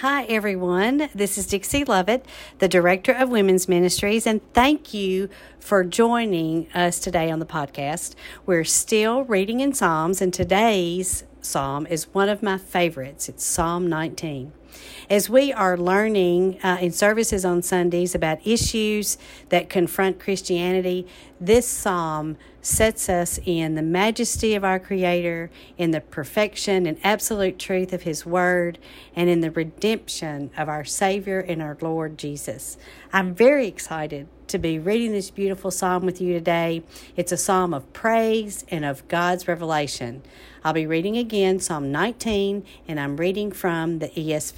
Hi, everyone. This is Dixie Lovett, the Director of Women's Ministries, and thank you for joining us today on the podcast. We're still reading in Psalms, and today's psalm is one of my favorites. It's Psalm 19. As we are learning uh, in services on Sundays about issues that confront Christianity, this psalm sets us in the majesty of our Creator, in the perfection and absolute truth of His Word, and in the redemption of our Savior and our Lord Jesus. I'm very excited to be reading this beautiful psalm with you today. It's a psalm of praise and of God's revelation. I'll be reading again Psalm 19, and I'm reading from the ESV.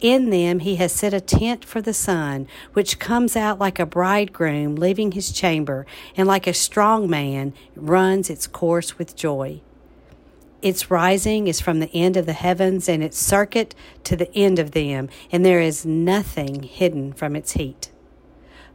In them he has set a tent for the sun, which comes out like a bridegroom leaving his chamber, and like a strong man runs its course with joy. Its rising is from the end of the heavens, and its circuit to the end of them, and there is nothing hidden from its heat.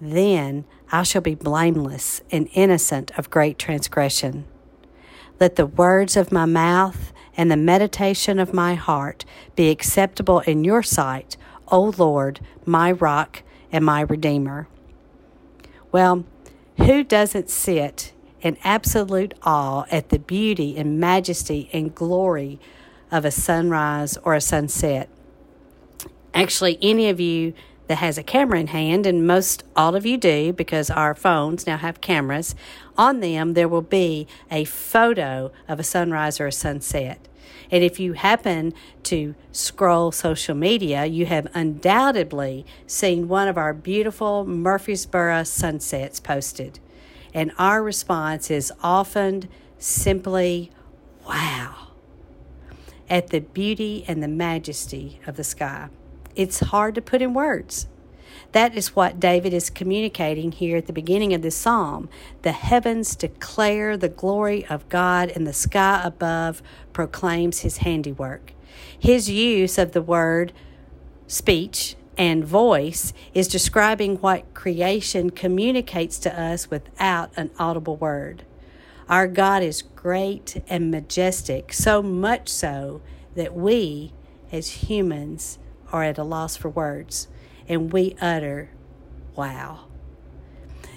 Then I shall be blameless and innocent of great transgression. Let the words of my mouth and the meditation of my heart be acceptable in your sight, O Lord, my rock and my redeemer. Well, who doesn't sit in absolute awe at the beauty and majesty and glory of a sunrise or a sunset. Actually, any of you that has a camera in hand, and most all of you do because our phones now have cameras, on them there will be a photo of a sunrise or a sunset. And if you happen to scroll social media, you have undoubtedly seen one of our beautiful Murfreesboro sunsets posted. And our response is often simply, wow, at the beauty and the majesty of the sky. It's hard to put in words. That is what David is communicating here at the beginning of this psalm. The heavens declare the glory of God, and the sky above proclaims his handiwork. His use of the word speech and voice is describing what creation communicates to us without an audible word. Our God is great and majestic, so much so that we, as humans, are at a loss for words and we utter, Wow.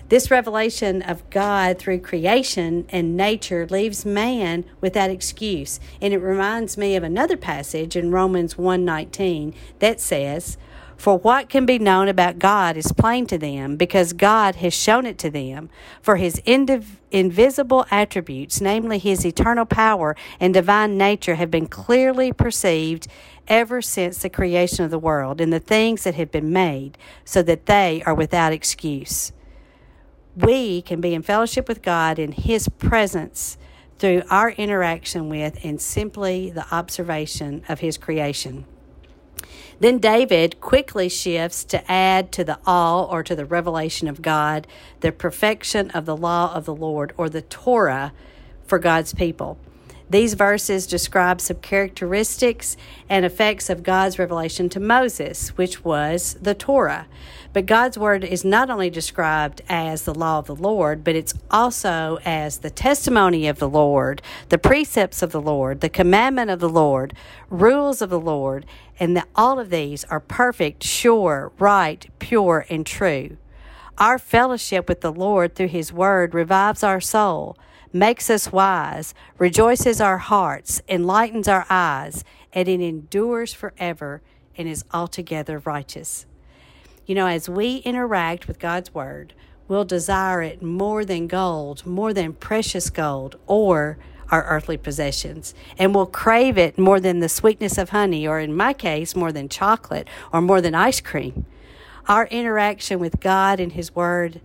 This revelation of God through creation and nature leaves man without excuse. And it reminds me of another passage in Romans 1:19 that says, for what can be known about God is plain to them because God has shown it to them. For his indiv- invisible attributes, namely his eternal power and divine nature, have been clearly perceived ever since the creation of the world and the things that have been made, so that they are without excuse. We can be in fellowship with God in his presence through our interaction with and simply the observation of his creation. Then David quickly shifts to add to the awe or to the revelation of God the perfection of the law of the Lord or the Torah for God's people. These verses describe some characteristics and effects of God's revelation to Moses, which was the Torah. But God's word is not only described as the law of the Lord, but it's also as the testimony of the Lord, the precepts of the Lord, the commandment of the Lord, rules of the Lord, and that all of these are perfect, sure, right, pure, and true. Our fellowship with the Lord through His Word revives our soul makes us wise, rejoices our hearts, enlightens our eyes, and it endures forever and is altogether righteous. You know, as we interact with God's Word, we'll desire it more than gold, more than precious gold, or our earthly possessions. And we'll crave it more than the sweetness of honey, or in my case, more than chocolate, or more than ice cream. Our interaction with God and His Word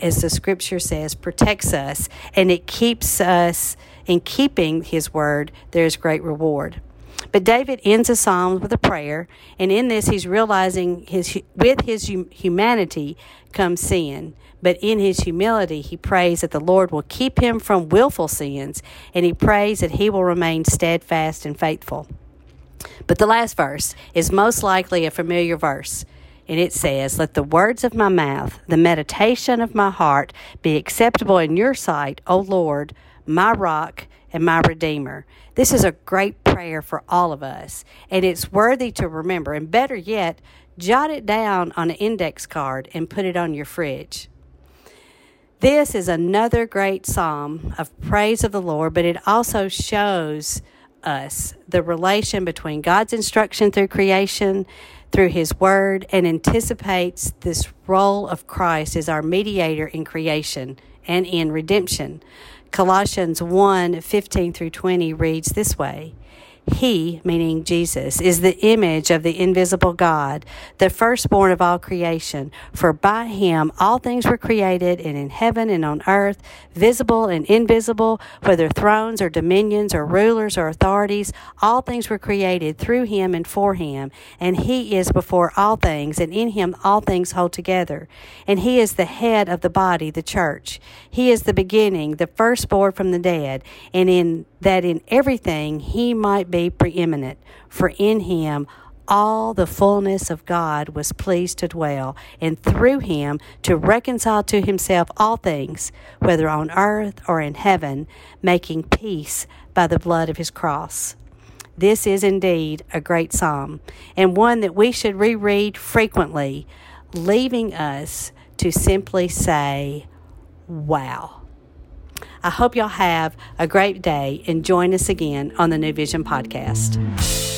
as the scripture says, protects us and it keeps us in keeping his word, there's great reward. But David ends the psalm with a prayer, and in this he's realizing his with his humanity comes sin. But in his humility, he prays that the Lord will keep him from willful sins, and he prays that he will remain steadfast and faithful. But the last verse is most likely a familiar verse and it says, Let the words of my mouth, the meditation of my heart be acceptable in your sight, O Lord, my rock and my redeemer. This is a great prayer for all of us, and it's worthy to remember. And better yet, jot it down on an index card and put it on your fridge. This is another great psalm of praise of the Lord, but it also shows us the relation between God's instruction through creation through his word and anticipates this role of Christ as our mediator in creation and in redemption. Colossians 1 15 through 20 reads this way he, meaning Jesus, is the image of the invisible God, the firstborn of all creation. For by him all things were created, and in heaven and on earth, visible and invisible, whether thrones or dominions or rulers or authorities, all things were created through him and for him. And he is before all things, and in him all things hold together. And he is the head of the body, the church. He is the beginning, the firstborn from the dead, and in that in everything he might be preeminent, for in him all the fullness of God was pleased to dwell, and through him to reconcile to himself all things, whether on earth or in heaven, making peace by the blood of his cross. This is indeed a great psalm, and one that we should reread frequently, leaving us to simply say, Wow. I hope y'all have a great day and join us again on the New Vision podcast.